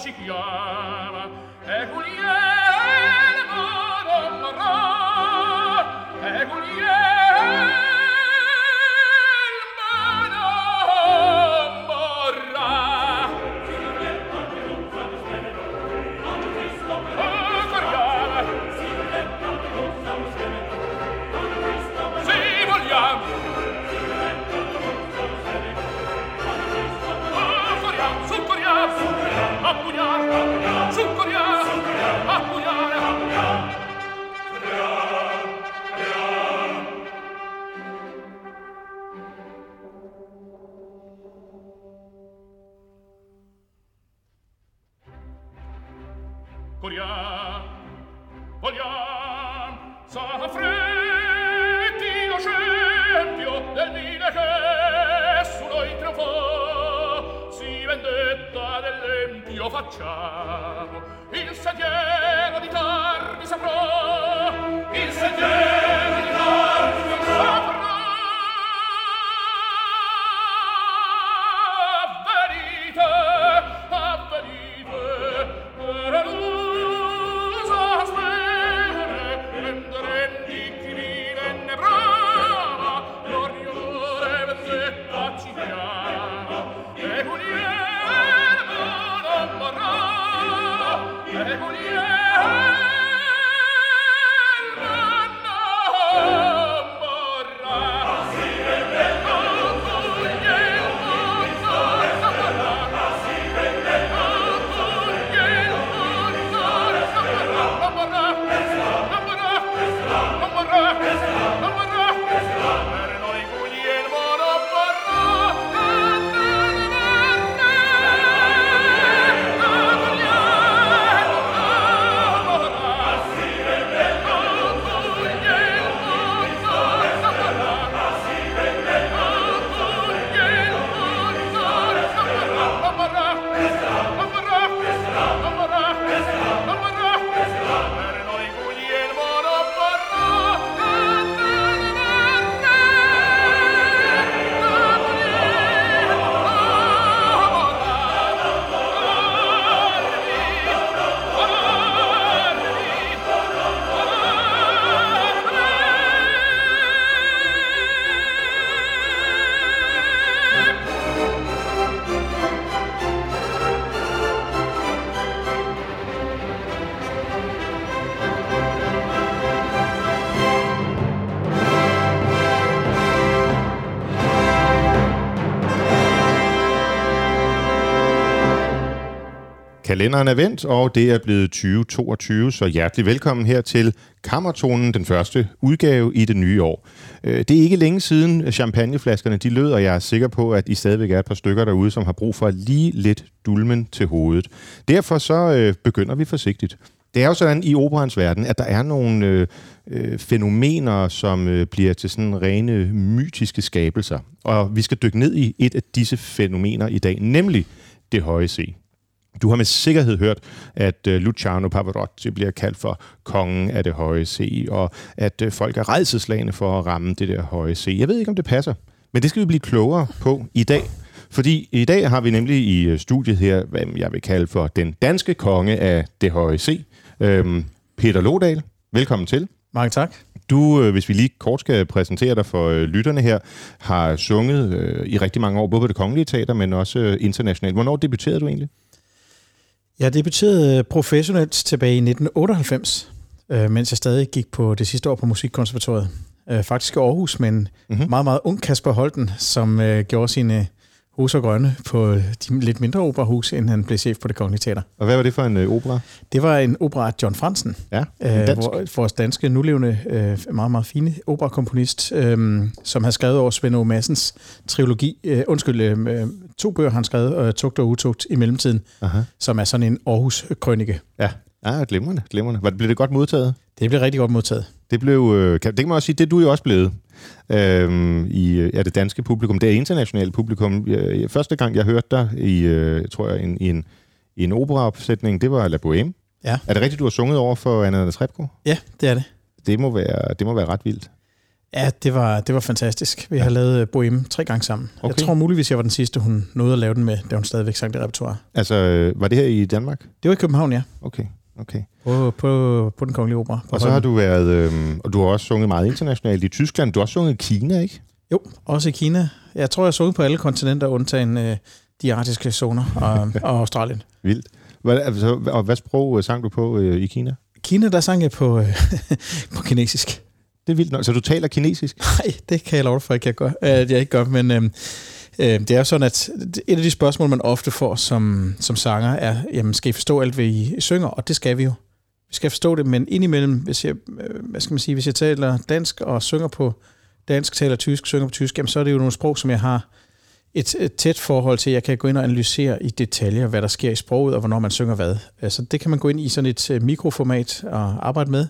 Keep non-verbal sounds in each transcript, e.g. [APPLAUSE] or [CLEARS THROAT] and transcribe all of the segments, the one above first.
ci chiama e Guglielmo non morrà e Guglielmo Kalenderen er vendt, og det er blevet 2022, så hjertelig velkommen her til Kammertonen, den første udgave i det nye år. Øh, det er ikke længe siden champagneflaskerne de lød, og jeg er sikker på, at I stadigvæk er et par stykker derude, som har brug for lige lidt dulmen til hovedet. Derfor så øh, begynder vi forsigtigt. Det er jo sådan i operans verden, at der er nogle øh, øh, fænomener, som øh, bliver til sådan rene mytiske skabelser. Og vi skal dykke ned i et af disse fænomener i dag, nemlig det høje C. Du har med sikkerhed hørt, at øh, Luciano Pavarotti bliver kaldt for kongen af det høje C, og at øh, folk er redselslagende for at ramme det der høje C. Jeg ved ikke, om det passer, men det skal vi blive klogere på i dag. Fordi i dag har vi nemlig i øh, studiet her, hvad jeg vil kalde for den danske konge af det høje C, øhm, Peter Lodal. Velkommen til. Mange tak. Du, hvis vi lige kort skal præsentere dig for lytterne her, har sunget i rigtig mange år, både på det kongelige teater, men også internationalt. Hvornår debuterede du egentlig? Jeg debuterede professionelt tilbage i 1998, øh, mens jeg stadig gik på det sidste år på Musikkonservatoriet. Øh, faktisk i Aarhus, men mm-hmm. meget, meget ung Kasper Holten, som øh, gjorde sine og Grønne på de lidt mindre operahus, inden han blev chef på det kongelige teater. Og hvad var det for en øh, opera? Det var en opera af John Fransen. Ja, øh, dansk. hvor, vores danske, nulevende, øh, meget, meget fine operakomponist, øh, som har skrevet over Svend O. Massens trilogi. Øh, undskyld, øh, to bøger han skrevet, øh, Tugt og Utugt i mellemtiden, Aha. som er sådan en Aarhus-krønike. Ja, ah, glimrende, glimrende. Var det, blev det godt modtaget? Det blev rigtig godt modtaget. Det blev, øh, kan, det kan man også sige, det er du jo også blevet øhm, i øh, ja, det danske publikum. Det er internationalt publikum. Jeg, første gang, jeg hørte dig i, øh, tror jeg, en, i en, i en operaopsætning, det var La Bohème. Ja. Er det rigtigt, du har sunget over for Anna Trebko? Ja, det er det. Det må være, det må være ret vildt. Ja, det var, det var fantastisk. Vi ja. har lavet Bohème tre gange sammen. Okay. Jeg tror muligvis, jeg var den sidste, hun nåede at lave den med, da hun stadigvæk sang det repertoire. Altså, øh, var det her i Danmark? Det var i København, ja. Okay. Okay. På, på, på den kongelige opera. Og så har du været, øh, og du har også sunget meget internationalt i Tyskland. Du har også sunget i Kina, ikke? Jo, også i Kina. Jeg tror, jeg har sunget på alle kontinenter, undtagen øh, de arktiske zoner og, [LAUGHS] og Australien. Vildt. Hvad, altså, og hvad sprog øh, sang du på øh, i Kina? Kina, der sang jeg på, øh, [LAUGHS] på kinesisk. Det er vildt nok. Så du taler kinesisk? [LAUGHS] Nej, det kan jeg love dig for, at jeg, gør, øh, at jeg ikke gør. Men øh, det er sådan, at et af de spørgsmål, man ofte får som, som sanger, er, jamen, skal I forstå alt, hvad I synger? Og det skal vi jo. Vi skal forstå det, men indimellem, hvis jeg, øh, hvad skal man sige, hvis jeg taler dansk og synger på dansk, taler tysk, synger på tysk, jamen, så er det jo nogle sprog, som jeg har et, et tæt forhold til. Jeg kan gå ind og analysere i detaljer, hvad der sker i sproget, og hvornår man synger hvad. Altså, det kan man gå ind i sådan et øh, mikroformat og arbejde med.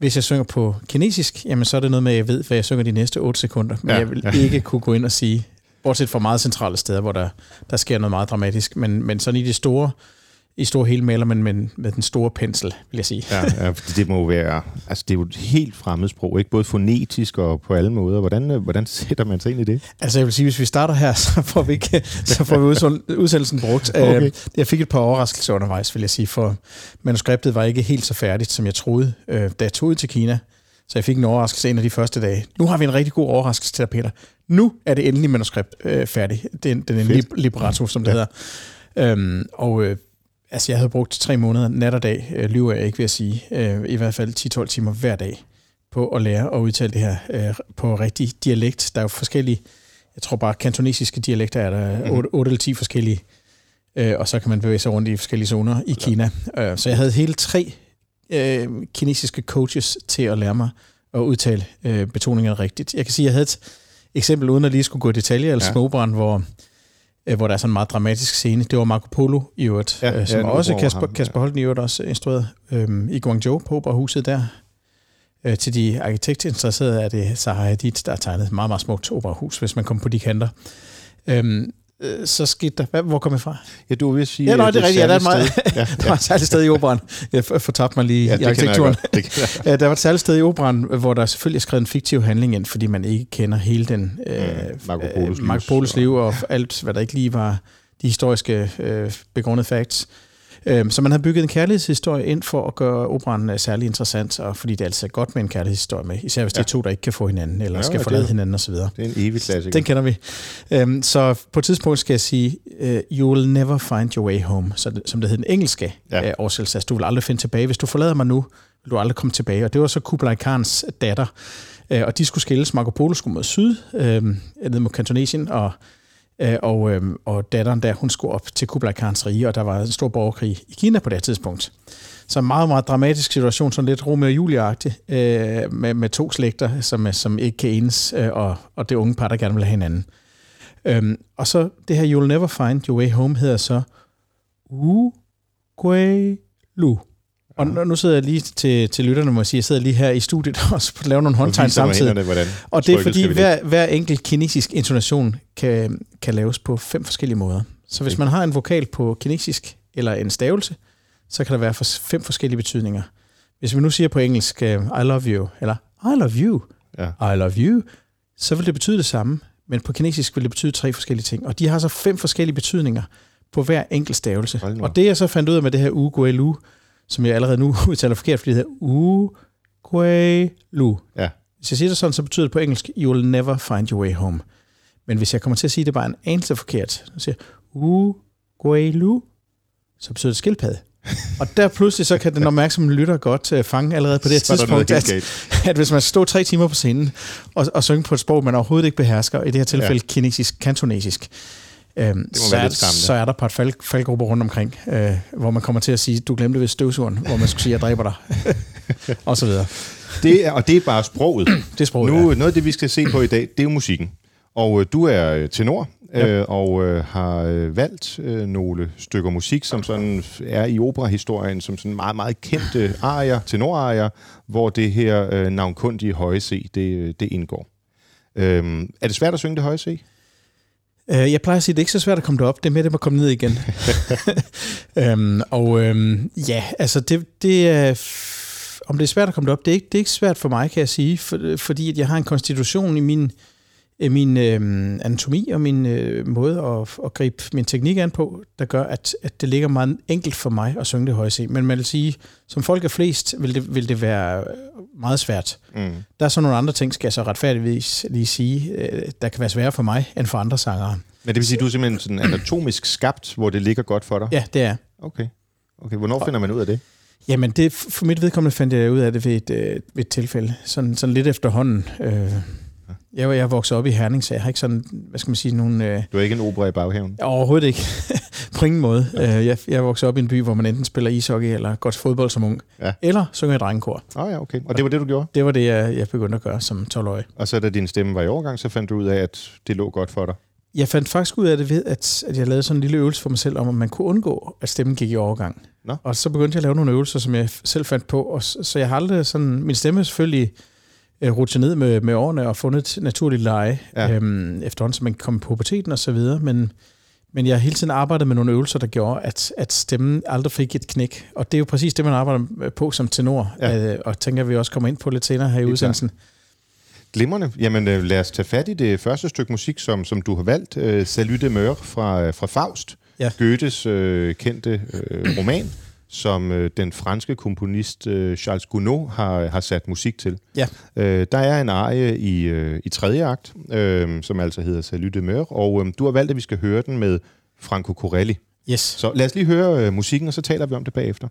Hvis jeg synger på kinesisk, jamen så er det noget med, at jeg ved, hvad jeg synger de næste 8 sekunder. Men ja, jeg vil ja. ikke kunne gå ind og sige, bortset fra meget centrale steder, hvor der, der sker noget meget dramatisk. Men, men sådan i det store, i store hele maler man med, med den store pensel, vil jeg sige. Ja, ja det må være, altså det er jo et helt fremmed sprog, ikke? Både fonetisk og på alle måder. Hvordan, øh, hvordan sætter man sig ind i det? Altså jeg vil sige, hvis vi starter her, [LAUGHS] så får vi, ikke, så får vi udsendelsen brugt. [LAUGHS] Okay. Øh, jeg fik et par overraskelser undervejs, vil jeg sige, for manuskriptet var ikke helt så færdigt, som jeg troede, øh, da jeg tog ud til Kina. Så jeg fik en overraskelse en af de første dage. Nu har vi en rigtig god overraskelse til dig, Peter. Nu er det endelig manuskript øh, færdigt. Den, den endelige libretto, som det ja. hedder. Øhm, og øh, altså, jeg havde brugt tre måneder nat og dag, øh, lyver jeg ikke ved at sige, øh, i hvert fald 10-12 timer hver dag, på at lære at udtale det her øh, på rigtig dialekt. Der er jo forskellige, jeg tror bare kantonesiske dialekter er der mm. 8, 8 eller 10 forskellige, øh, og så kan man bevæge sig rundt i forskellige zoner i Kina. Øh, så jeg havde hele tre øh, kinesiske coaches til at lære mig at udtale øh, betoningerne rigtigt. Jeg kan sige, at jeg havde et eksempel, uden at lige skulle gå i detaljer, eller ja. Småbrand, hvor, hvor der er sådan en meget dramatisk scene. Det var Marco Polo i øvrigt, ja, øh, som ja, også Kasper, ham, Kasper Holten i øvrigt også instrueret øh, i Guangzhou på operahuset der. Øh, til de arkitektinteresserede er det Sahara Hadid, der har tegnet et meget, meget smukt operahus, hvis man kommer på de kanter. Øhm, øh, så skete der... Hvad, hvor kom jeg fra? Ja, du vil sige... Ja, nej, det er rigtigt. Ja, der er et meget, ja, ja. der var et særligt sted i operan. Jeg fortabte mig lige ja, i arkitekturen. ja, der var et særligt sted i operan, hvor der selvfølgelig er skrevet en fiktiv handling ind, fordi man ikke kender hele den... Øh, Marco Polos, øh, Marco Polos liv og alt, hvad der ikke lige var de historiske øh, begrundede facts. Øhm, så man har bygget en kærlighedshistorie ind for at gøre operan øh, særlig interessant, og fordi det er altid godt med en kærlighedshistorie med, især hvis ja. det er to, der ikke kan få hinanden, eller ja, skal forlade det, hinanden osv. Det er en evig klassiker. Den kender vi. Øhm, så på et tidspunkt skal jeg sige, uh, you will never find your way home, som det hedder den engelske ja. uh, oversættelse. Du vil aldrig finde tilbage. Hvis du forlader mig nu, vil du aldrig komme tilbage. Og det var så Kublai Khans datter, og de skulle skilles. Marco Polo skulle mod syd, uh, ned mod Kantonesien, og Øh, Øh, og, øh, og datteren der, hun skulle op til Kublai Khans rige, og der var en stor borgerkrig i Kina på det tidspunkt. Så en meget, meget dramatisk situation, sådan lidt Romeo og julia øh, med, med to slægter, som, øh, som ikke kan enes, øh, og, og det unge par, der gerne vil have hinanden. Øhm, og så det her You'll Never Find Your Way Home hedder så U Lu. Og nu, nu sidder jeg lige til, til lytterne, må jeg sige, jeg sidder lige her i studiet [LAUGHS] og laver nogle håndtegn samtidig. Hænderne, og det er fordi, hver, hver enkelt kinesisk intonation kan, kan laves på fem forskellige måder. Så hvis man har en vokal på kinesisk, eller en stavelse, så kan der være fem forskellige betydninger. Hvis vi nu siger på engelsk, øh, I love you, eller I love you, ja. I love you, så vil det betyde det samme, men på kinesisk vil det betyde tre forskellige ting. Og de har så fem forskellige betydninger på hver enkelt stavelse. Og det jeg så fandt ud af med det her u gui lu, som jeg allerede nu [LAUGHS] udtaler forkert, fordi det hedder u gui lu. Ja. Hvis jeg siger det sådan, så betyder det på engelsk, you will never find your way home. Men hvis jeg kommer til at sige det bare en anelse forkert, så siger jeg u gui lu, så betyder det skildpadde. og der pludselig så kan den opmærksomme lytter godt uh, fange allerede på det tidspunkt, at, [LAUGHS] at hvis man står tre timer på scenen og, og synge på et sprog, man overhovedet ikke behersker, i det her tilfælde ja. kinesisk, kantonesisk, øhm, så, er, så er der par fald, faldgrupper rundt omkring, øh, hvor man kommer til at sige, du glemte ved støvsugeren, hvor man skulle sige, jeg dræber dig, [LAUGHS] og så videre. Det er, og det er bare sproget. [CLEARS THROAT] det er sproget, nu, ja. Noget af det, vi skal se på i dag, det er jo musikken. Og øh, du er øh, tenor, ja. øh, og øh, har øh, valgt øh, nogle stykker musik, som sådan er i operahistorien, som sådan meget, meget kendte arier, tenorarier, hvor det her øh, navnkundige høje C, det, øh, det indgår. Øh, er det svært at synge det høje C? Øh, jeg plejer at sige, at det er ikke så svært at komme derop. Det er med det at komme ned igen. [LAUGHS] øhm, og øhm, ja, altså det, det er... Om det er svært at komme derop, det er ikke, det er ikke svært for mig, kan jeg sige, for, fordi at jeg har en konstitution i min min øh, anatomi og min øh, måde at, at gribe min teknik an på, der gør, at, at det ligger meget enkelt for mig at synge det høje C. Men man vil sige, som folk er flest, vil det, vil det være meget svært. Mm. Der er så nogle andre ting, skal jeg så retfærdigvis lige sige, øh, der kan være sværere for mig end for andre sangere. Men det vil sige, at du er simpelthen sådan anatomisk skabt, hvor det ligger godt for dig? Ja, det er. Okay. okay. Hvornår finder man ud af det? Jamen, det, for mit vedkommende fandt jeg ud af det ved et, øh, ved et tilfælde. Sådan, sådan lidt efterhånden. Øh, jeg, jeg vokset op i Herning, så jeg har ikke sådan, hvad skal man sige, nogen... Øh, du er ikke en opera i baghaven? Overhovedet ikke. [LAUGHS] På ingen måde. Ja. Øh, jeg, jeg vokset op i en by, hvor man enten spiller ishockey eller godt fodbold som ung, ja. eller synger i drengekor. Oh, ja, okay. Og det var det, du gjorde? Det var det, jeg, jeg begyndte at gøre som 12-årig. Og så da din stemme var i overgang, så fandt du ud af, at det lå godt for dig? Jeg fandt faktisk ud af det ved, at, at jeg lavede sådan en lille øvelse for mig selv, om at man kunne undgå, at stemmen gik i overgang. Nå. Og så begyndte jeg at lave nogle øvelser, som jeg selv fandt på. Og så, så jeg har aldrig sådan... Min stemme selvfølgelig øh, rutsjet ned med, med årene og fundet et naturligt leje, ja. øhm, efterhånden som man kom på puberteten og så videre, men, men jeg har hele tiden arbejdet med nogle øvelser, der gjorde, at, at stemmen aldrig fik et knæk. Og det er jo præcis det, man arbejder på som tenor, ja. øh, og tænker, at vi også kommer ind på lidt senere her i udsendelsen. Glimrende. Jamen øh, lad os tage fat i det første stykke musik, som, som du har valgt. Øh, Salut de Meur fra, fra Faust, ja. Goethes øh, kendte øh, roman som øh, den franske komponist øh, Charles Gounod har, har sat musik til. Ja. Øh, der er en arie i, øh, i tredje akt, øh, som altså hedder Salut de Meur, og øh, du har valgt, at vi skal høre den med Franco Corelli. Yes. Så lad os lige høre øh, musikken, og så taler vi om det bagefter.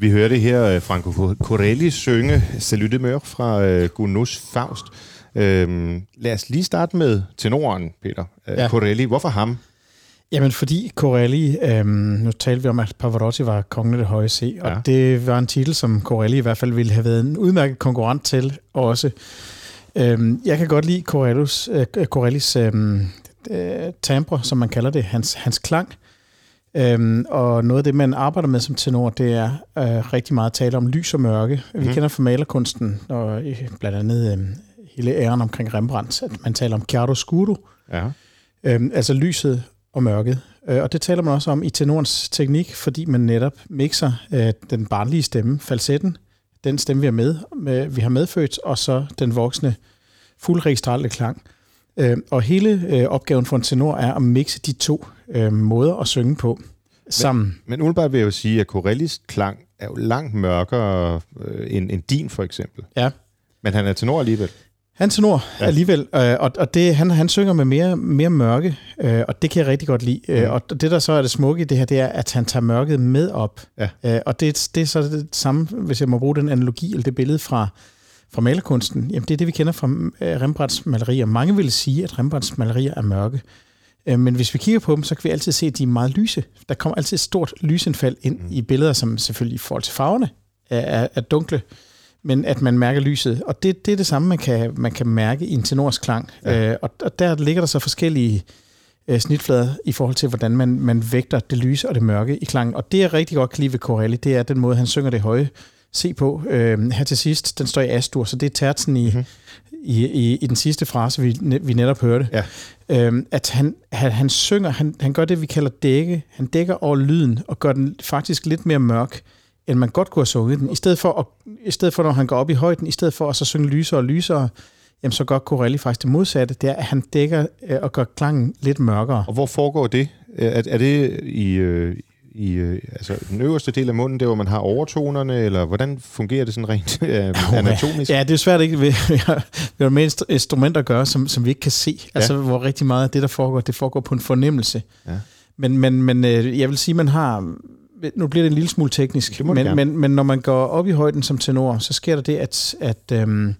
Vi hørte her øh, Franco Corelli synge Salut de Mør fra Gounod's Faust. Øhm, lad os lige starte med tenoren, Peter. Øh, ja. Corelli, hvorfor ham? Jamen, fordi Corelli, øhm, nu talte vi om, at Pavarotti var kongen af det høje C, og ja. det var en titel, som Corelli i hvert fald ville have været en udmærket konkurrent til også. Øhm, jeg kan godt lide Corellis, øh, Corellis øhm, øh, timbre, som man kalder det, hans, hans klang. Øhm, og noget af det, man arbejder med som tenor, det er øh, rigtig meget at tale om lys og mørke. Vi mhm. kender fra malerkunsten, og blandt andet øh, hele æren omkring Rembrandt, at man taler om chiaroscuro, ja. øhm, altså lyset og mørket. Øh, og det taler man også om i tenorens teknik, fordi man netop mixer øh, den barnlige stemme, falsetten, den stemme, vi har, med, med, vi har medfødt, og så den voksne, fuldregistrale klang. Øh, og hele øh, opgaven for en tenor er at mixe de to øh, måder at synge på sammen. Men, men umiddelbart vil jeg jo sige, at Corellis klang er jo langt mørkere øh, end, end din, for eksempel. Ja. Men han er tenor alligevel. Han er tenor ja. alligevel, øh, og, og det, han, han synger med mere, mere mørke, øh, og det kan jeg rigtig godt lide. Øh, mm. Og det, der så er det smukke i det her, det er, at han tager mørket med op. Ja. Øh, og det, det er så det samme, hvis jeg må bruge den analogi, eller det billede fra fra malerkunsten, jamen det er det, vi kender fra øh, Rembrandts malerier. Mange vil sige, at Rembrandts malerier er mørke. Øh, men hvis vi kigger på dem, så kan vi altid se, at de er meget lyse. Der kommer altid et stort lysindfald ind mm. i billeder, som selvfølgelig i forhold til farverne er, er dunkle, men at man mærker lyset. Og det, det er det samme, man kan, man kan mærke i en tenors klang. Ja. Øh, og, og der ligger der så forskellige snitflader i forhold til, hvordan man, man vægter det lyse og det mørke i klangen. Og det, jeg rigtig godt kan lide ved Corelli, det er den måde, han synger det høje se på øh, her til sidst. Den står i Astur, så det er tertsen i, mm-hmm. I, i, i den sidste frase, vi, vi netop hørte. Ja. Øh, at han, han, han synger, han, han gør det, vi kalder dække. Han dækker over lyden og gør den faktisk lidt mere mørk, end man godt kunne have sunget den. I stedet for, at, i stedet for når han går op i højden, i stedet for at så synge lysere og lysere, jamen så gør Corelli faktisk det modsatte. Det er, at han dækker øh, og gør klangen lidt mørkere. Og hvor foregår det? Er, er det i, øh, i øh, altså, den øverste del af munden, der hvor man har overtonerne, eller hvordan fungerer det sådan rent øh, [LAUGHS] anatomisk? Ja, det er svært ikke. Vi, [LAUGHS] vi, har, vi har med instrumenter at gøre, som, som vi ikke kan se. Ja. Altså, hvor rigtig meget af det, der foregår, det foregår på en fornemmelse. Ja. Men, men, men øh, jeg vil sige, man har... Nu bliver det en lille smule teknisk, men, men, men når man går op i højden som tenor, så sker der det, at, at øhm,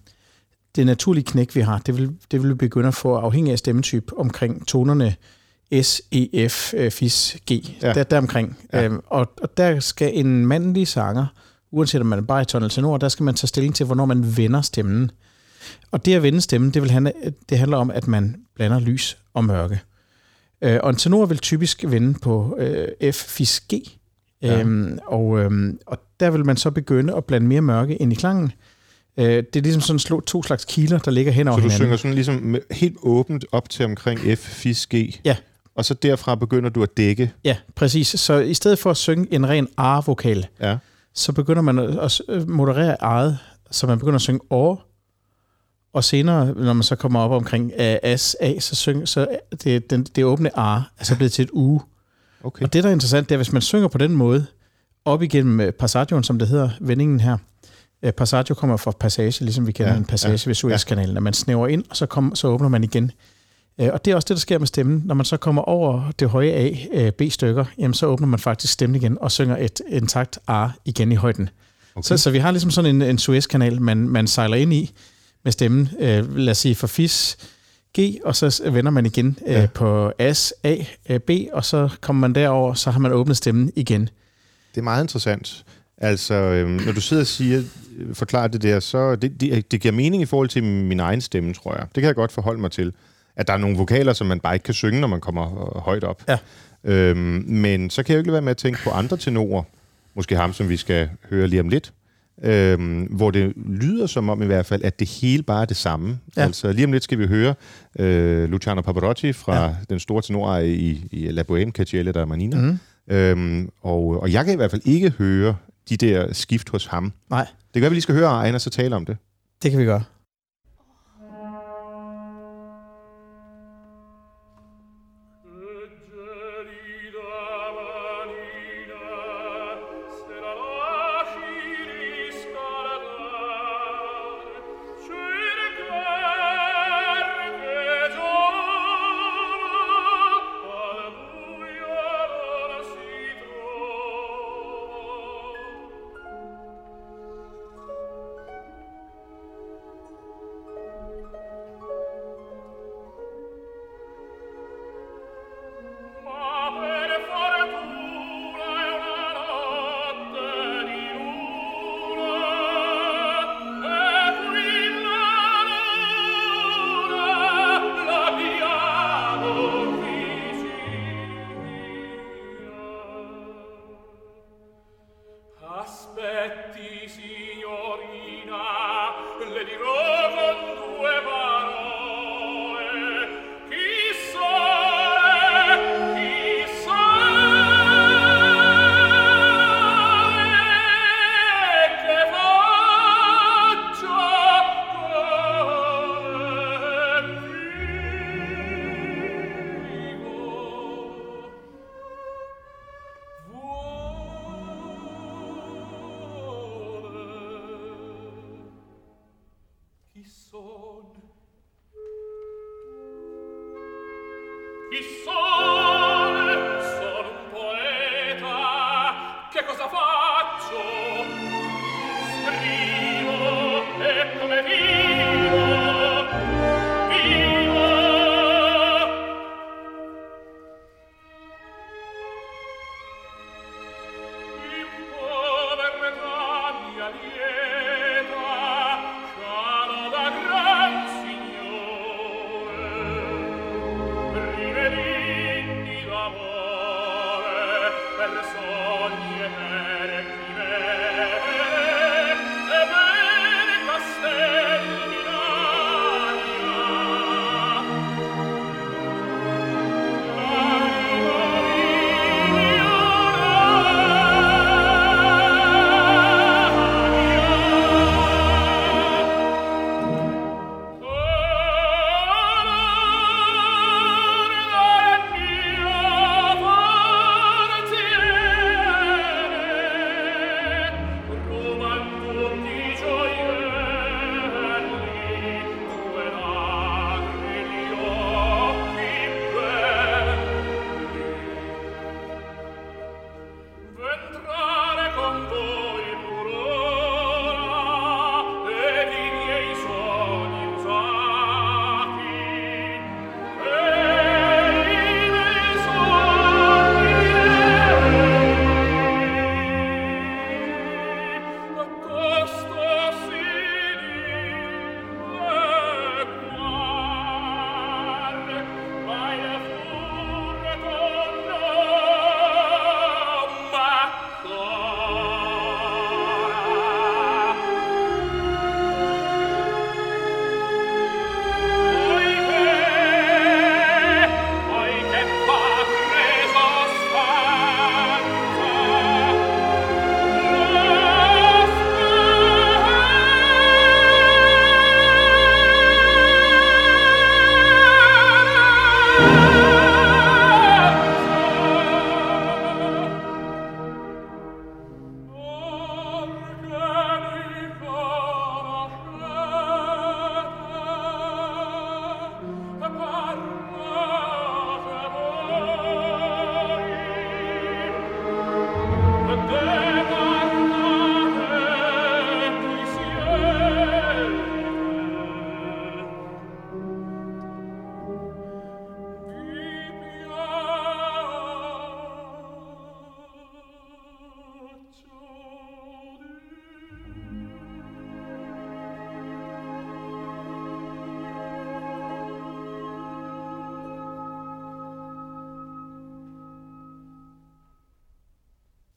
det naturlige knæk, vi har, det vil, det vil begynde at få, afhængig af stemmetype, omkring tonerne S, E, F, øh, FIS, G, ja. der, deromkring. Ja. Øhm, og, og der skal en mandlig sanger, uanset om man er bare i tonel tenor, der skal man tage stilling til, hvornår man vender stemmen. Og det at vende stemmen, det, vil handle, det handler om, at man blander lys og mørke. Øh, og en tenor vil typisk vende på øh, F, FIS, G. Ja. Øhm, og, øhm, og der vil man så begynde at blande mere mørke ind i klangen. Øh, det er ligesom sådan to slags kiler, der ligger hen over hinanden. Så du hinanden. synger sådan ligesom helt åbent op til omkring F, FIS, G? Ja, og så derfra begynder du at dække. Ja, præcis. Så i stedet for at synge en ren A-vokal, ja. så begynder man at moderere eget, så man begynder at synge over, og senere, når man så kommer op omkring as, a, så synger så det, den, det åbne a, altså blevet til et u. Okay. Og det, der er interessant, det er, hvis man synger på den måde, op igennem øh, passaggioen, som det hedder, vendingen her. Øh, passaggio kommer fra passage, ligesom vi kender ja, en passage ja, ved Suezkanalen. Når man snæver ind, og så, kom, så åbner man igen. Øh, og det er også det, der sker med stemmen. Når man så kommer over det høje A, øh, B-stykker, jamen så åbner man faktisk stemmen igen og synger et intakt A igen i højden. Okay. Så, så vi har ligesom sådan en, en Suez-kanal, man, man sejler ind i, med stemmen. Øh, lad os sige for fis, G, og så vender man igen øh, ja. på S, A, øh, B, og så kommer man derover, så har man åbnet stemmen igen. Det er meget interessant. Altså, øh, når du sidder og siger, forklarer det der, så det, det, det giver mening i forhold til min egen stemme, tror jeg. Det kan jeg godt forholde mig til. At der er nogle vokaler, som man bare ikke kan synge, når man kommer højt op. Ja. Øhm, men så kan jeg jo ikke være med at tænke på andre tenorer, måske ham, som vi skal høre lige om lidt, øhm, hvor det lyder som om i hvert fald, at det hele bare er det samme. Ja. Altså lige om lidt skal vi høre øh, Luciano Pavarotti fra ja. den store tenor i, i La Bohème, Caccielle der Manina. Mm. Øhm, og, og jeg kan i hvert fald ikke høre de der skift hos ham. Nej. Det kan være, vi lige skal høre Ejner så tale om det. Det kan vi gøre. son. Chi son?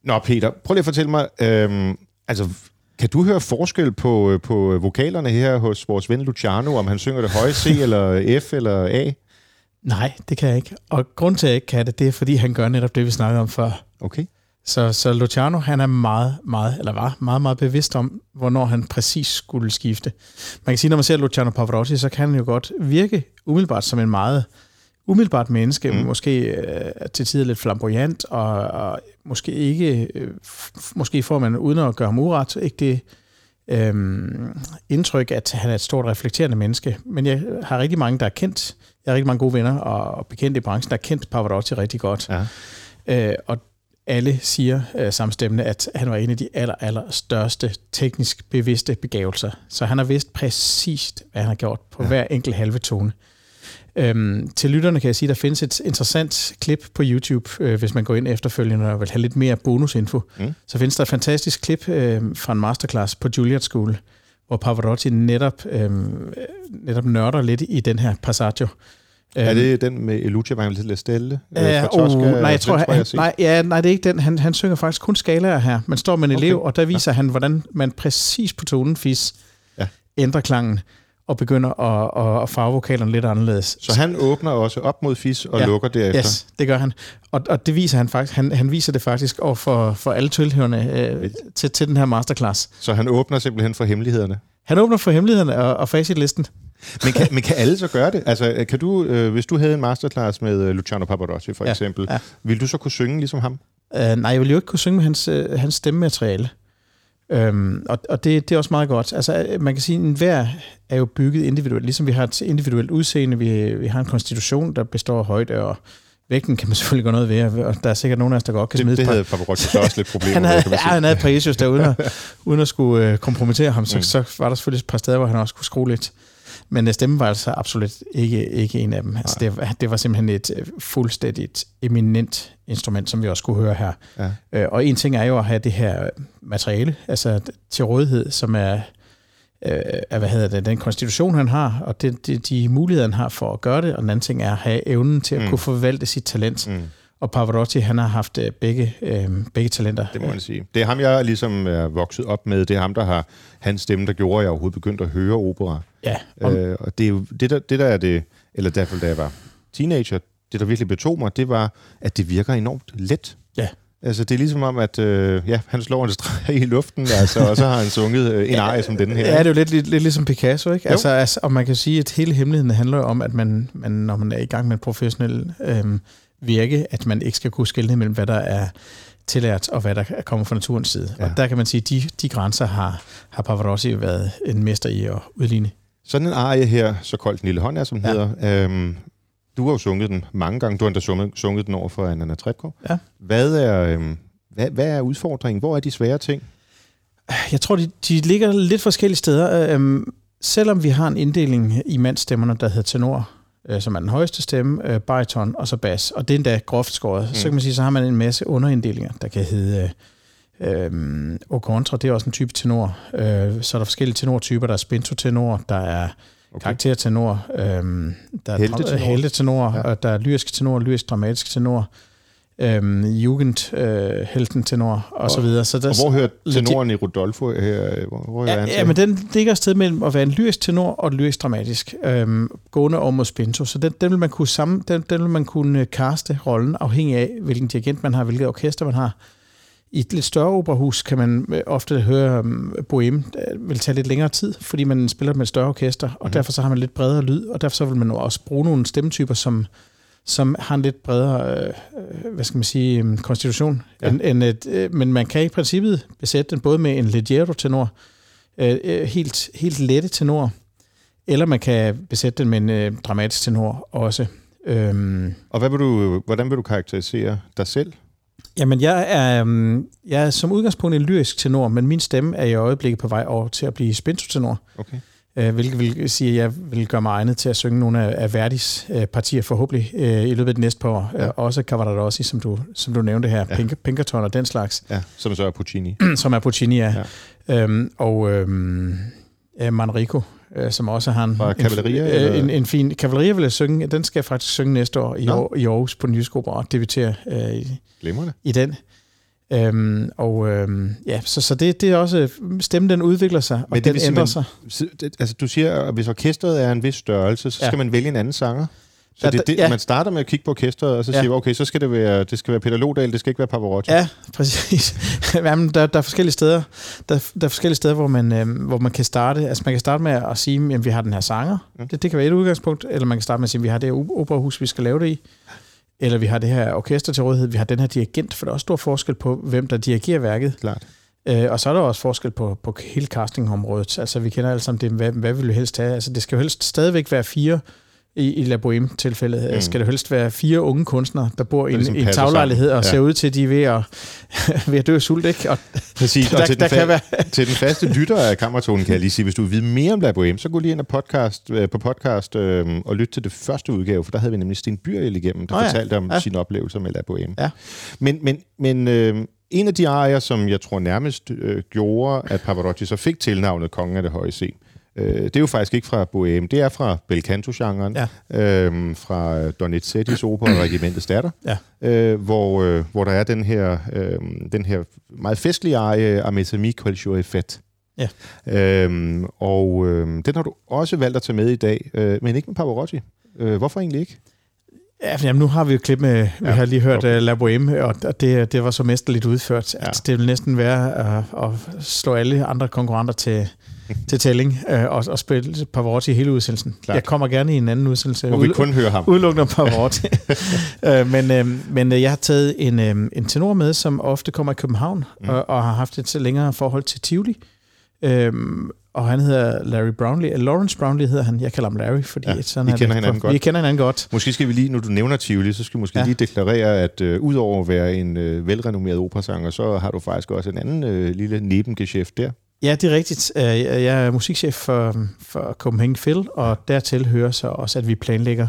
Nå, Peter, prøv lige at fortælle mig, øhm, altså, kan du høre forskel på, på vokalerne her hos vores ven Luciano, om han synger det høje C, [LAUGHS] eller F, eller A? Nej, det kan jeg ikke. Og grund til, at jeg ikke kan det, det er, fordi han gør netop det, vi snakkede om før. Okay. Så, så Luciano, han er meget, meget, eller var meget, meget bevidst om, hvornår han præcis skulle skifte. Man kan sige, når man ser Luciano Pavarotti, så kan han jo godt virke umiddelbart som en meget umiddelbart menneske, mm. måske øh, til tider lidt flamboyant, og, og måske ikke, øh, måske får man, uden at gøre ham uret, ikke det øh, indtryk, at han er et stort reflekterende menneske. Men jeg har rigtig mange, der er kendt, jeg har rigtig mange gode venner og, og bekendte i branchen, der er kendt Pavarotti rigtig godt. Ja. Øh, og alle siger øh, samstemmende, at han var en af de aller, aller største teknisk bevidste begavelser. Så han har vidst præcist, hvad han har gjort på ja. hver enkelt halve tone. Øhm, til lytterne kan jeg sige, at der findes et interessant klip på YouTube, øh, hvis man går ind efterfølgende og vil have lidt mere bonusinfo. Mm. Så findes der et fantastisk klip øh, fra en masterclass på Juilliard School, hvor Pavarotti netop, øh, netop nørder lidt i den her passaggio. Er øhm, det den med Lucia Vangelis Stelle? Øh, fra Tosca, uh, nej, jeg tror, han, jeg nej, ja, nej, det er ikke den. Han, han synger faktisk kun skalaer her. Man står med en okay. elev, og der viser ja. han, hvordan man præcis på tonen fis ja. ændrer klangen og begynder at, at farve vokalerne lidt anderledes. Så han åbner også op mod fis og ja. lukker derefter? Yes, det gør han. Og, og det viser han faktisk. Han, han viser det faktisk over for, for alle tilhørende øh, til, til den her masterclass. Så han åbner simpelthen for hemmelighederne? Han åbner for hemmelighederne og, og facitlisten. Men kan, men kan [LAUGHS] alle så gøre det? Altså, kan du, øh, hvis du havde en masterclass med øh, Luciano Pavarotti for ja, eksempel, ja. ville du så kunne synge ligesom ham? Uh, nej, jeg ville jo ikke kunne synge med hans, uh, hans stemmemateriale. Øhm, og og det, det er også meget godt. Altså, øh, man kan sige, at hver er jo bygget individuelt. Ligesom vi har et individuelt udseende, vi, vi har en konstitution, der består af højde, og vægten kan man [LAUGHS] selvfølgelig gøre noget ved, og der er sikkert nogen af os, der godt kan smide Det, det havde Pavarotti så også lidt [LAUGHS] problemer han havde, med, kan man sige. Ja, han havde et par issues der, uden at, [LAUGHS] uden at skulle uh, kompromittere ham, så, mm. så var der selvfølgelig et par steder, hvor han også kunne skrue lidt. Men stemmen var altså absolut ikke, ikke en af dem. Altså, det, det var simpelthen et fuldstændigt eminent instrument, som vi også kunne høre her. Ja. Øh, og en ting er jo at have det her materiale altså til rådighed, som er, øh, hvad hedder det, den konstitution, han har, og det, de, de muligheder, han har for at gøre det, og den anden ting er at have evnen til at mm. kunne forvalte sit talent. Mm. Og Pavarotti, han har haft øh, begge, øh, begge talenter. Det må man sige. Det er ham, jeg ligesom er vokset op med. Det er ham, der har hans stemme, der gjorde, at jeg overhovedet begyndte at høre opera. Ja. Om... Øh, og det er jo det der, det der er det, eller derfor da jeg var teenager, det der virkelig betog mig, det var, at det virker enormt let. Ja. Altså, det er ligesom om, at øh, ja, han slår en streg i luften, altså, og så har han sunget øh, en arie som den her. Ja, det er jo lidt, lidt, lidt ligesom Picasso, ikke? Altså, altså, og man kan sige, at hele hemmeligheden handler om, at man, man når man er i gang med en professionel øh, virke, at man ikke skal kunne skille mellem, hvad der er tillært, og hvad der kommer fra naturens side. Ja. Og der kan man sige, at de, de grænser har, har Pavarotti været en mester i at udligne. Sådan en arie her, så koldt den lille hånd er, som ja. hedder, øhm, du har jo sunget den mange gange. Du har endda sunget, sunget den over for Anna Trebko. Ja. Hvad er, øhm, hvad, hvad er udfordringen? Hvor er de svære ting? Jeg tror, de, de ligger lidt forskellige steder. Øhm, selvom vi har en inddeling i mandstemmerne, der hedder tenor, øh, som er den højeste stemme, øh, bariton og så bas, og det er endda groft skåret, mm. så kan man sige, så har man en masse underinddelinger, der kan hedde øh, og kontra, det er også en type tenor. Øh, så er der forskellige tenortyper, der er spinto-tenor, der er okay. karaktertenor, øh, der er heltetenor, heltetenor ja. og der er lyrisk tenor, lyrisk dramatisk tenor, øhm, Jugend, øh, helten tenor og, og så videre. Så der, og hvor hører tenoren i Rodolfo her? Hvor, hvor ja, ja, men den ligger et sted mellem at være en lyrisk tenor og lyrisk dramatisk, øhm, gående over mod spinto. Så den, den, vil man kunne sammen, den, den vil man kunne kaste rollen, afhængig af, hvilken dirigent man har, hvilket orkester man har. I et lidt større operahus kan man øh, ofte høre um, Bohème, der vil tage lidt længere tid, fordi man spiller med et større orkester, og mm. derfor så har man lidt bredere lyd, og derfor så vil man også bruge nogle stemmetyper, som som har en lidt bredere, øh, hvad skal man sige, øhm, konstitution. Ja. End, end et, øh, men man kan i princippet besætte den både med en leggero tenor, øh, øh, helt, helt lette tenor, eller man kan besætte den med en øh, dramatisk tenor også. Øhm, og hvad vil du, hvordan vil du karakterisere dig selv? Jamen, jeg er, øhm, jeg er som udgangspunkt en lyrisk tenor, men min stemme er i øjeblikket på vej over til at blive spinto-tenor. Okay øh, hvilket vil sige, at jeg vil gøre mig egnet til at synge nogle af, af Verdis øh, partier forhåbentlig øh, i løbet af det næste par år. Ja. Øh, også Cavaradossi, som du, som du nævnte her, ja. Pink, Pinkerton og den slags. Ja, som så er Puccini. [CLEARS THROAT] som er Puccini, ja. ja. Øhm, og øhm, Manrico, øh, som også har en, en, en, en, en fin... Cavalleria vil jeg synge, den skal jeg faktisk synge næste år i, år, i Aarhus på den jyske opera og debutere øh, i, i den. Øhm, og øhm, ja, så, så det, det er også, stemmen den udvikler sig, og Men den vil ændrer sig. det- Altså, du siger, at hvis orkestret er en vis størrelse, så Ja. skal man vælge en anden sanger? Så Ja, det, det, ja. man starter med at kigge på orkestret, og så Ja. siger okay, så skal det være, det skal være Peter Lodal, det skal ikke være Pavarotti. Ja, præcis. [LAUGHS] Jamen, der, der er forskellige steder, der, der er forskellige steder hvor, man, øh, hvor man kan starte. Altså, man kan starte med at sige, at vi har den her sanger. Mm. Det, det kan være et udgangspunkt. Eller man kan starte med at sige, at vi har det operahus, vi skal lave det i. Eller vi har det her orkester til rådighed. Vi har den her dirigent, for der er også stor forskel på, hvem der dirigerer værket. Klart. Øh, og så er der også forskel på, på hele castingområdet. Altså, vi kender alle sammen det, hvad, hvad vil vi helst have? Altså, det skal jo helst stadigvæk være fire i, i La Boheme-tilfældet. Mm. Skal det helst være fire unge kunstnere, der bor i en, ligesom i en taglejlighed og sammen. ser Ja. ud til, at de er ved at, [LAUGHS] ved at dø af sult, ikke? Og Præcis, [LAUGHS] der, og til der den, kan være... [LAUGHS] til den faste lytter af Kammertonen kan jeg lige sige, hvis du vil vide mere om La Boheme, så gå lige ind og podcast, øh, på podcast øh, og lyt til det første udgave, for der havde vi nemlig Sten Byrjel igennem, der Nå ja, fortalte om ja. sine oplevelser med La Boheme. Ja. Men, men, men øh, en af de arier, som jeg tror nærmest øh, gjorde, at Pavarotti så fik tilnavnet Kongen af det Høje C, øh, det er jo faktisk ikke fra Boheme, det er fra bel canto-genren, Ja. øh, fra Donizettis opera [CLEARS THROAT] Regimentets Datter, Ja. øh, hvor, øh, hvor der er den her, øh, den her meget festlige arie, Ametami est fait. Ja. Øhm, og øh, den har du også valgt at tage med i dag, øh, men ikke med Pavarotti. Øh, hvorfor egentlig ikke? Ja, for jamen, nu har vi jo klip med, vi Ja, har lige hørt okay. okay. La Boheme, og og det, det var så mesterligt udført, Ja. at det vil næsten være at, at slå alle andre konkurrenter til, til tælling øh, og, og spille Pavarotti hele udsendelsen. Klart. Jeg kommer gerne i en anden udsendelse. Hvor vi kun hører ham. Udelukkende om Pavarotti. [LAUGHS] øh, men øh, men øh, jeg har taget en, øh, en tenor med, som ofte kommer i København, Mm. og, og har haft et længere forhold til Tivoli. Øhm, og han hedder Larry Brownlee. Eller Lawrence Brownlee hedder han. Jeg kalder ham Larry, fordi Ja, sådan I er kender det. hinanden godt. Vi kender hinanden godt. Måske skal vi lige, når du nævner Tivoli, så skal vi måske. Ja. lige deklarere, at øh, udover at være en øh, velrenommeret operasanger, så har du faktisk også en anden øh, lille nebengeschæft der. Ja, det er rigtigt. Øh, Jeg er musikchef for, for Copenhagen Phil, og dertil hører så også, at vi planlægger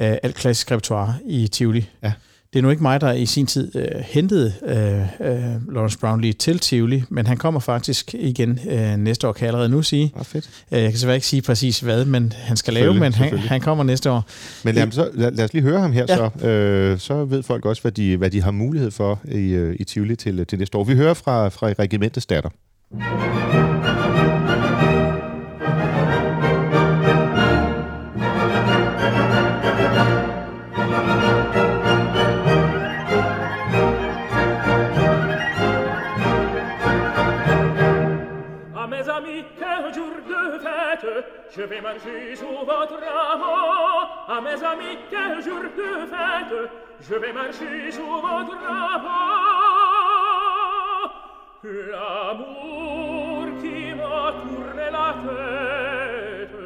øh, alt klassisk repertoire i Tivoli. Ja. Det er nu ikke mig, der i sin tid øh, hentede øh, øh, Lawrence Brownlee til Tivoli, men han kommer faktisk igen øh, næste år, kan jeg allerede nu sige. Ah, fedt. Øh, Jeg kan selvfølgelig ikke sige præcis, hvad men han skal lave, men han, han kommer næste år. Men jamen, så, lad, lad os lige høre ham her, ja. Så, øh, så ved folk også, hvad de, hvad de har mulighed for i, i Tivoli til, til næste år. Vi hører fra, fra Regimentets Datter. je vais marcher sous votre rameau. À mes amis, quel jour de fête, je vais marcher sous votre rameau. L'amour qui m'a tourné la tête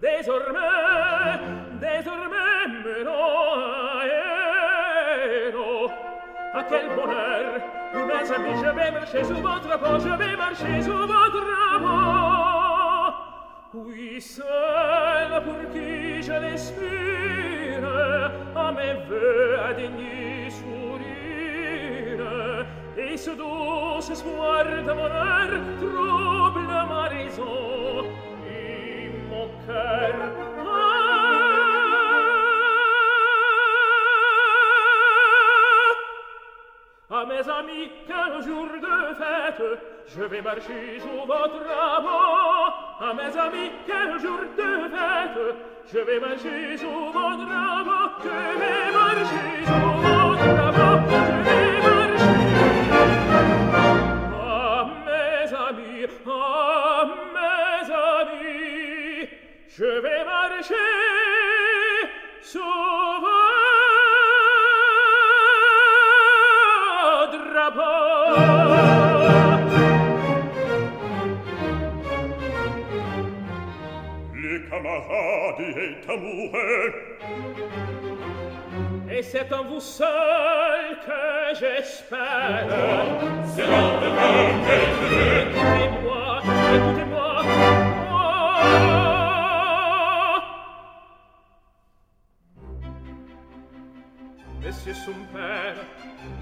Désormais, désormais me l'aéro A quel bonheur, mes amis, je vais marcher sous votre peau Je vais marcher sous votre peau Oui, seul pour qui je l'espère A mes voeux à dénir Eis dosis guarda morar trobla mariso im mocker A mes amis, qu'un jour de fête, je vais marcher sur votre amant. À mes amis, qu'un jour de fête, je vais marcher sur votre amant. Je vais marcher sur votre. Padi et amoureux Et c'est en vous seul que j'espère C'est l'homme de l'homme et moi, écoutez-moi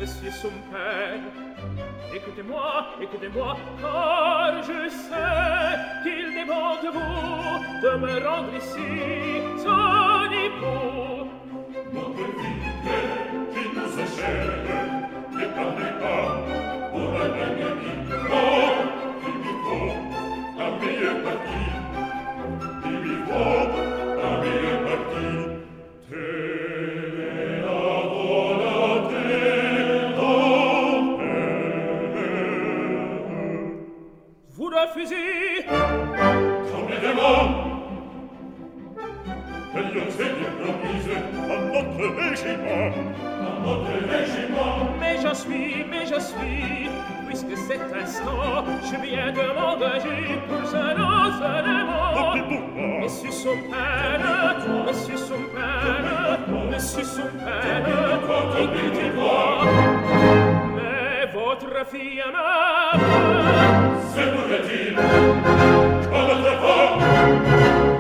de si son père. Écoutez-moi, écoutez-moi, car je sais qu'il demande vous de me rendre ici son époux. Notre vie qui nous achève, ne parlez pas pour un ami, non, il nous faut la meilleure partie. meglio se ti improvvise a notte decima a notte decima mais je suis mais je suis puisque cet instant je viens de m'engager pour un autre élément monsieur son père monsieur son père monsieur son père écoutez-moi mais votre fille m'aime c'est pour le dire pas votre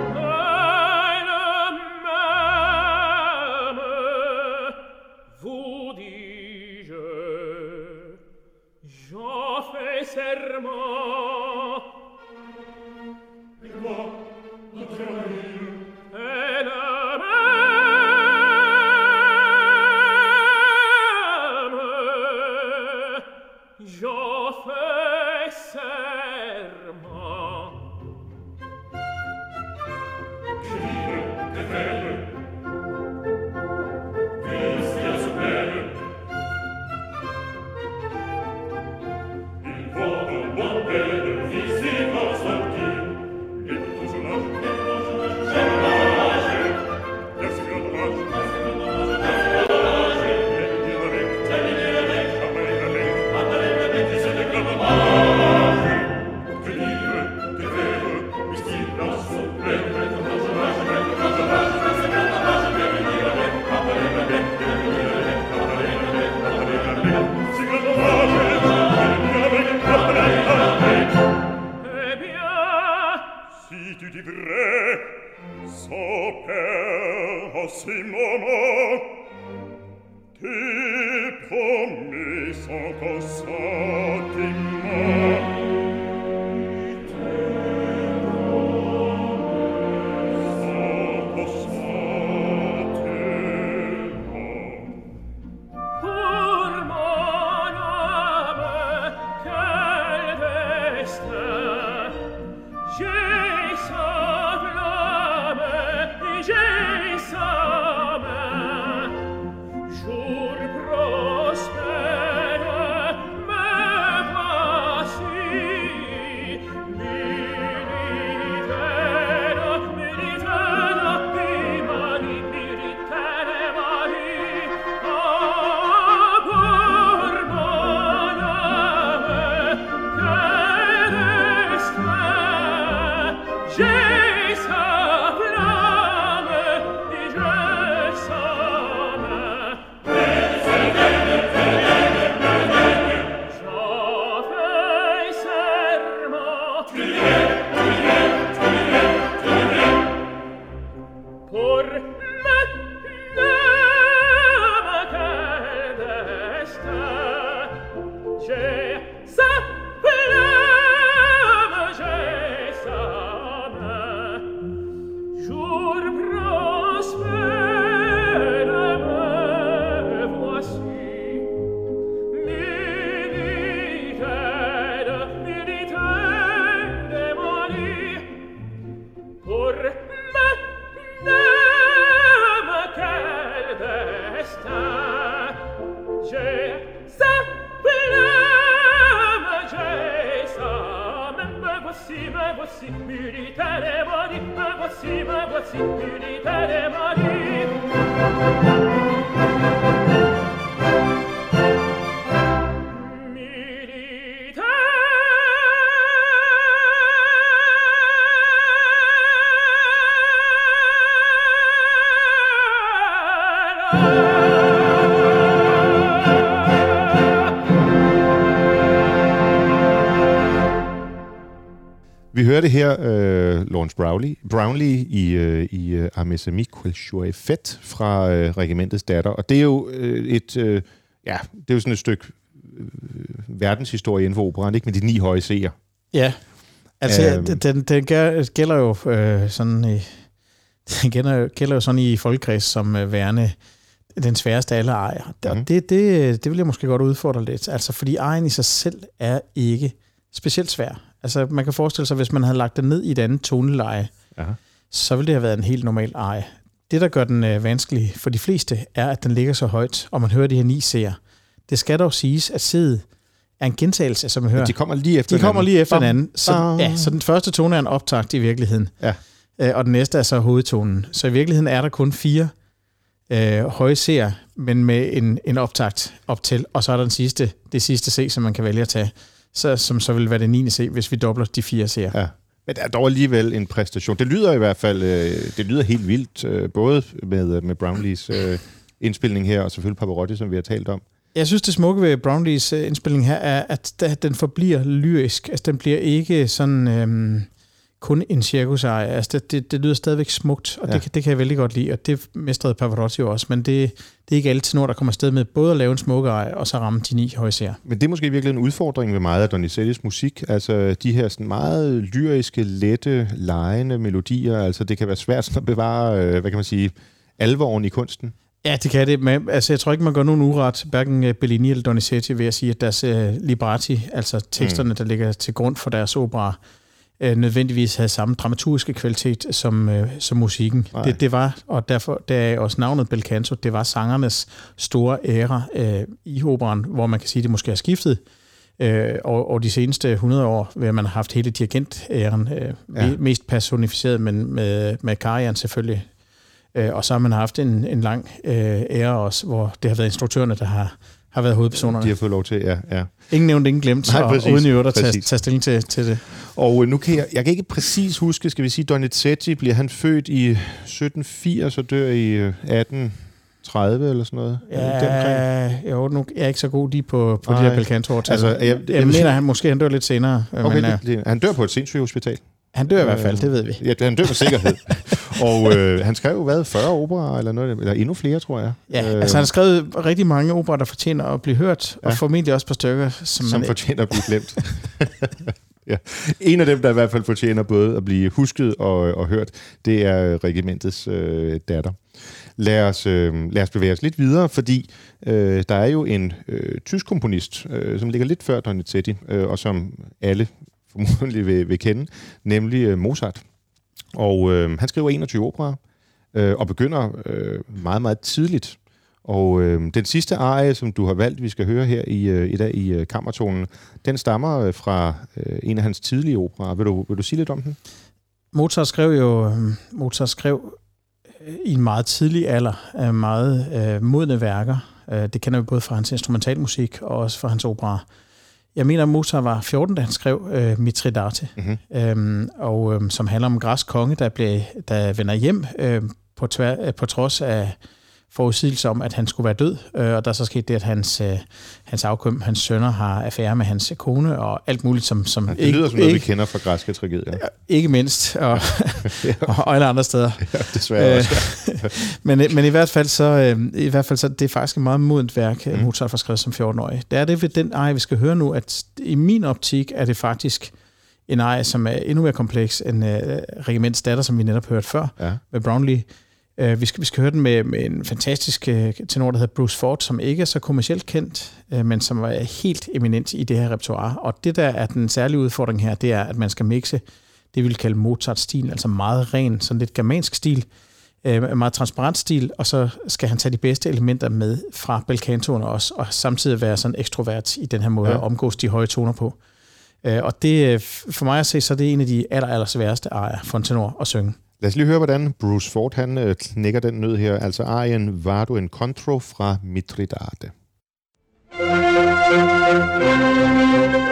di bre so per osimomo voici, muni télémoni, me voici, me voici, muni télémoni. hørte her øh, Lawrence Brownlee, Brownlee i, øh, i øh, Amesami Quilchoifet fra øh, Regimentets Datter, og det er jo øh, et, øh, ja, det er jo sådan et stykke øh, verdenshistorie inden for operan, ikke? Med de ni høje seer. Ja, altså øhm. den, den gælder jo øh, sådan i, [LAUGHS] den gælder, gælder jo sådan i folkekreds som øh, værende den sværeste alle ejer. Og mm. det, det, det vil jeg måske godt udfordre lidt. Altså, fordi ejen i sig selv er ikke specielt svær. Altså, man kan forestille sig, hvis man havde lagt den ned i et andet toneleje, Ja. så ville det have været en helt normal eje. Det, der gør den øh, vanskelig for de fleste, er, at den ligger så højt, og man hører de her ni C'er. Det skal dog siges, at C'et er en gentagelse, som man hører. De kommer lige efter De kommer lige efter hinanden. Så, ja, så den første tone er en optakt i virkeligheden. Ja. Øh, og den næste er så hovedtonen. Så i virkeligheden er der kun fire øh, høje C'er, men med en, en optakt op til. Og så er der den sidste, det sidste C, som man kan vælge at tage, så, som så vil være det 9. C, hvis vi dobler de fire C'er. Ja. Men der er dog alligevel en præstation. Det lyder i hvert fald øh, det lyder helt vildt, øh, både med, med Brownlees øh, indspilning her, og selvfølgelig Pavarotti, som vi har talt om. Jeg synes, det smukke ved Brownlees øh, indspilning her er, at den forbliver lyrisk. Altså, den bliver ikke sådan øhm, kun en cirkuseje. Altså, det, det, det lyder stadigvæk smukt, og ja. Det, kan- det kan jeg vældig godt lide, og det mestrede Pavarotti jo også. Men det, det er ikke altid når der kommer afsted med både at lave en smukke eje, og så ramme de ni høje seere. Men det er måske virkelig en udfordring ved meget af Donizettis musik. Altså de her sådan meget lyriske, lette, lejende melodier. Altså det kan være svært sådan at bevare, øh, hvad kan man sige, alvoren i kunsten. Ja, det kan det. Men, altså, jeg tror ikke, man gør nogen uret, hverken øh, Bellini eller Donizetti, ved at sige, at deres øh, libretti, altså teksterne, mm. der ligger til grund for deres opera, øh, nødvendigvis havde samme dramaturgiske kvalitet som, øh, som musikken. Nej. Det, det var, og derfor der er også navnet Bel Canto, det var sangernes store ære øh, i operaen, hvor man kan sige, at det måske har skiftet. Øh, og, og de seneste 100 år, hvor man har haft hele dirigentæren, øh, Ja. mest personificeret, men med, med Karajan selvfølgelig, Øh, og så har man haft en, en lang øh, ære også, hvor det har været instruktørerne, der har, har været hovedpersonerne. De har fået lov til, ja. ja. Ingen nævnt, ingen glemt, Nej, og præcis, uden i øvrigt at tage, tage stilling til, til det. Og øh, nu kan jeg, jeg kan ikke præcis huske, skal vi sige, Donizetti, bliver han født i 1780 og dør i øh, 1830 eller sådan noget? Ja, jo, nu er jeg ikke så god lige på, på de Nej. her Belcanto Altså, jeg- jeg, jeg jeg, mener, han måske han dør lidt senere, okay, Okay, men øh, det, han dør på et sindssygehospital. Han dør i hvert fald, Øh, det ved vi. Ja, han dør med sikkerhed. [LAUGHS] og øh, han skrev jo, hvad, 40 operer eller noget, eller endnu flere, tror jeg. Ja, øh, altså han har skrevet rigtig mange operer, der fortjener at blive hørt, ja. Ja. og formentlig også på stykker, som, som man, fortjener at blive glemt. [LAUGHS] ja. En af dem, der i hvert fald fortjener både at blive husket og, og hørt, det er regimentets øh, datter. Lad os, øh, lad os bevæge os lidt videre, fordi øh, der er jo en øh, tysk komponist, øh, som ligger lidt før Donizetti, øh, og som alle formodentlig vil, vil kende, nemlig øh, Mozart. Og øh, han skriver 21 operaer, øh, og begynder øh, meget, meget tidligt. Og øh, den sidste arie, som du har valgt, vi skal høre her i, øh, i dag i øh, Kammertonen, den stammer øh, fra øh, en af hans tidlige operaer. Vil du, vil du sige lidt om den? Mozart skrev jo øh, Mozart skrev øh, i en meget tidlig alder øh, meget øh, modne værker. Det kender vi både fra hans instrumentalmusik og også fra hans opera. Jeg mener, at Mozart var 14, da han skrev øh, Mitridate, Mhm. øhm, og øhm, som handler om en græsk konge, der, blev, der vender hjem øh, på, tvær, øh, på trods af forudsigelser om, at han skulle være død. Øh, og der er så sket det, at hans, øh, hans afkøm, hans sønner, har affære med hans kone og alt muligt, som, som Ja, det lyder som noget, vi kender fra græske tragedier. ikke mindst, og, [LAUGHS] og, [LAUGHS] og alle andre steder. [LAUGHS] Ja, desværre Øh, også. men, men i hvert fald så, øh, i hvert fald så det er faktisk et meget modent værk, Mm. Mozart har skrevet som 14-årig. Det er det ved den eje, vi skal høre nu, at i min optik er det faktisk en eje, som er endnu mere kompleks end øh, Regiments datter, som vi netop hørte før Ja. med Brownlee. Uh, vi, skal, vi skal høre den med, med en fantastisk uh, tenor, der hedder Bruce Ford, som ikke er så kommercielt kendt, uh, men som er helt eminent i det her repertoire. Og det, der er den særlige udfordring her, det er, at man skal mixe det, vi vil kalde Mozart-stil, altså meget ren, sådan lidt germansk stil, uh, meget transparent stil, og så skal han tage de bedste elementer med fra belcantoerne også, og samtidig være sådan ekstrovert i den her måde Ja. at omgås de høje toner på. Uh, og det, øh, for mig at se, så er det en af de aller, aller sværeste arier for en tenor at synge. Lad os lige høre, hvordan Bruce Ford han øh, knækker den nød her. Altså arien Var du en contro fra Mitridate. Fratello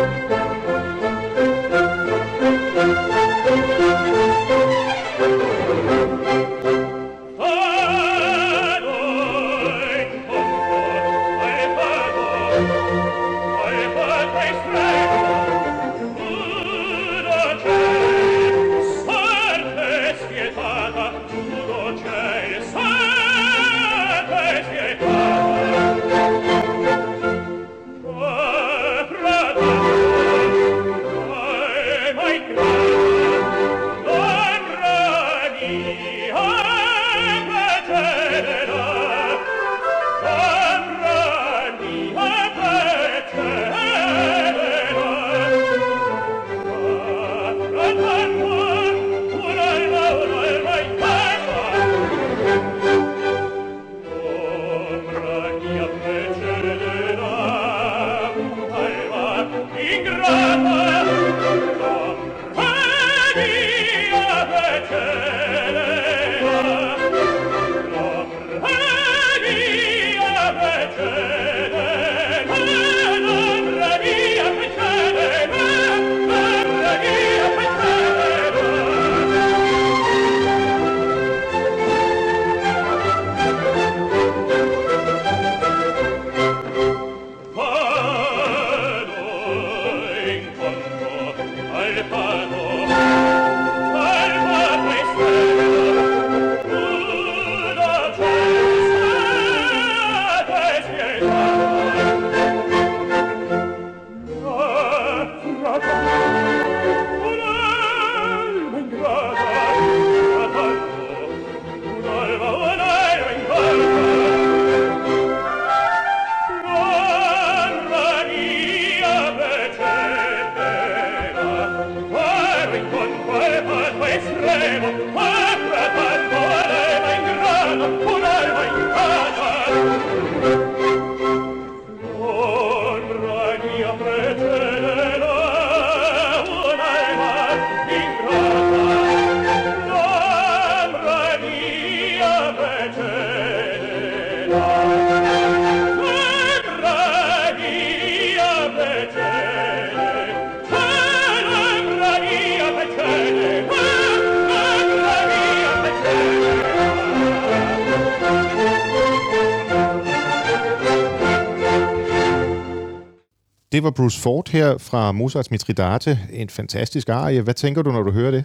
Det var Bruce Ford her fra Mozarts Mitridate. En fantastisk arie. Hvad tænker du, når du hører det?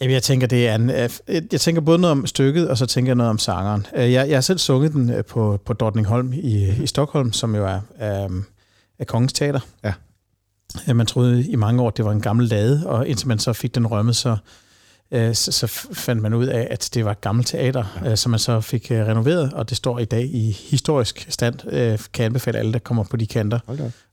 Jamen, jeg tænker, det er en, øh, jeg tænker både noget om stykket, og så tænker jeg noget om sangeren. Øh, jeg, jeg har selv sunget den øh, på, på Drottningholm i, i Stockholm, som jo er, er, er Kongens Teater. Ja. Man troede i mange år, det var en gammel lade, og indtil man så fik den rømmet, så, øh, så, så fandt man ud af, at det var et gammelt teater, ja. øh, som man så fik øh, renoveret, og det står i dag i historisk stand. Øh, kan anbefale alle, der kommer på de kanter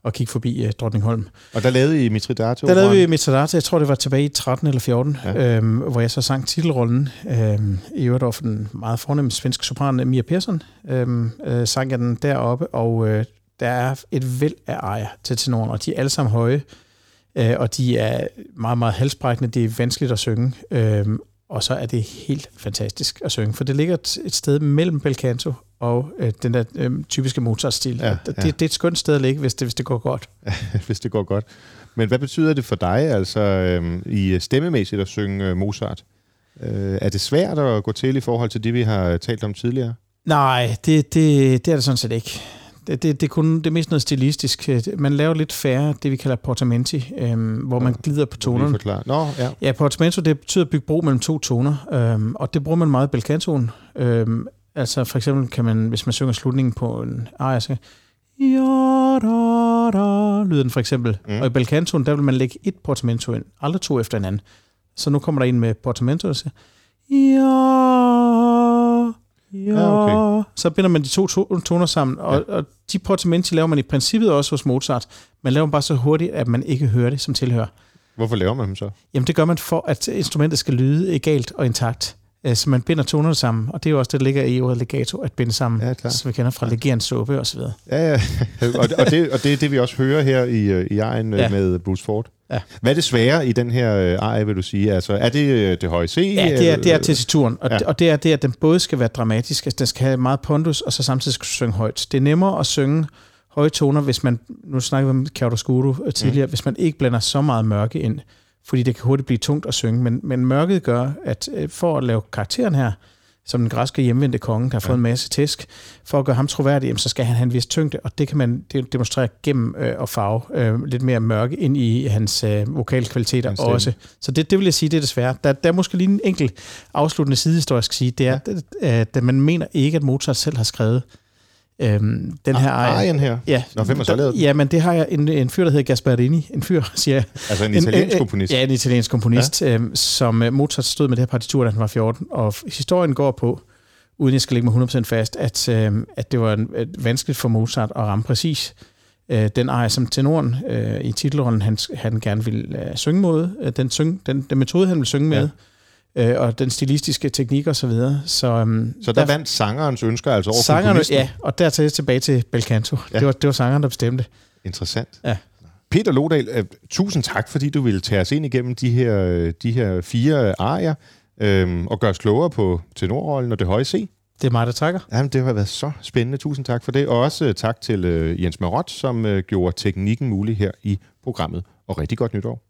og kigge forbi øh, Drottningholm. Og der lavede I Mitridate? Der lavede vi Mitridate, jeg tror det var tilbage i 13 eller 14, ja. øh, hvor jeg så sang titelrollen. Øh, I øvrigt over for den meget fornemme svenske sopran Mia Persson, øh, øh, sang jeg den deroppe, og øh, der er et væld af ejer til tenoren, og de er alle sammen høje. Øh, og de er meget, meget halsbrækkende. Det er vanskeligt at synge, øh, og så er det helt fantastisk at synge, for det ligger et, et sted mellem bel canto og øh, den der øh, typiske Mozart-stil. Ja, ja. Det, det er et skønt sted at ligge, hvis det, hvis det går godt. [LAUGHS] hvis det går godt. Men hvad betyder det for dig, altså øh, i stemmemæssigt at synge øh, Mozart? Øh, er det svært at gå til i forhold til det, vi har talt om tidligere? Nej, det, det, det er det sådan set ikke. Det, det, det er kun det er mest noget stilistisk. Man laver lidt færre, det vi kalder portamenti, øhm, hvor man glider på tonerne. Nå, ja. ja, portamento, det betyder at bygge bro mellem to toner, øhm, og det bruger man meget i belcantoen. Øhm, altså for eksempel kan man, hvis man synger slutningen på en aria, så ja, da, da, lyder den for eksempel. Mm. Og i belcantoen, der vil man lægge et portamento ind, aldrig to efter hinanden. Så nu kommer der en med portamento, og siger, ja, ja, okay. så binder man de to toner sammen, og, ja. og de portamenti laver man i princippet også hos Mozart. Man laver dem bare så hurtigt, at man ikke hører det som tilhører. Hvorfor laver man dem så? Jamen det gør man for, at instrumentet skal lyde egalt og intakt. Øh, så man binder tonerne sammen, og det er jo også det, der ligger i ordet legato, at binde sammen, ja, klar. som vi kender fra ja. legerens suppe videre. Ja, ja. [LAUGHS] og, og, det, og det er det, vi også hører her i, øh, i egen øh, ja. med Bruce Ford. Ja. Hvad er det svære i den her ej, vil du sige? Altså, er det det høje C? Ja, det er, det er tessituren, og, ja. og det er det, at den både skal være dramatisk, altså den skal have meget pondus, og så samtidig skal synge højt. Det er nemmere at synge høje toner, hvis man, nu snakker vi om chiaroscuro tidligere, mm. hvis man ikke blander så meget mørke ind fordi det kan hurtigt blive tungt at synge. Men, men mørket gør, at øh, for at lave karakteren her, som den græske hjemvendte konge, der har fået ja. en masse tæsk, for at gøre ham troværdig, så skal han have en vis tyngde, og det kan man demonstrere gennem øh, at farve øh, lidt mere mørke ind i hans øh, vokale kvaliteter også. Så det, det vil jeg sige, det er desværre. Der, der er måske lige en enkelt afsluttende sidehistorisk sige, det er, ja. at, at man mener ikke, at Mozart selv har skrevet Øhm, den her ah, Arjen her? Ja. Nå, hvem har så lavet den? Ja, men det har jeg en, en fyr, der hedder Gasparini. En fyr, [LAUGHS] siger jeg. Altså en italiensk en, komponist? Ja, en italiensk komponist, ja. øhm, som øh, Mozart stod med det her partitur, da han var 14. Og historien går på, uden jeg skal lægge mig 100% fast, at, øhm, at det var en, et vanskeligt for Mozart at ramme præcis øh, den ejer som tenoren øh, i titelrollen, han, han gerne ville øh, synge mod. Øh, den, syng, den, den metode, han ville synge ja. med, øh, og den stilistiske teknik og så videre. Så, um, så der, der vandt sangerens ønsker altså over sangerne, Ja, og der tager tilbage til Belcanto. Ja. Det, var, det var sangeren, der bestemte. Interessant. Ja. Peter Lodal, uh, tusind tak, fordi du ville tage os ind igennem de her, de her fire arier øh, og gøre os klogere på tenorrollen og det høje C. Det er mig, der takker. Jamen, det har været så spændende. Tusind tak for det. Og også uh, tak til Jens Marot, som gjorde teknikken mulig her i programmet. Og rigtig godt nytår.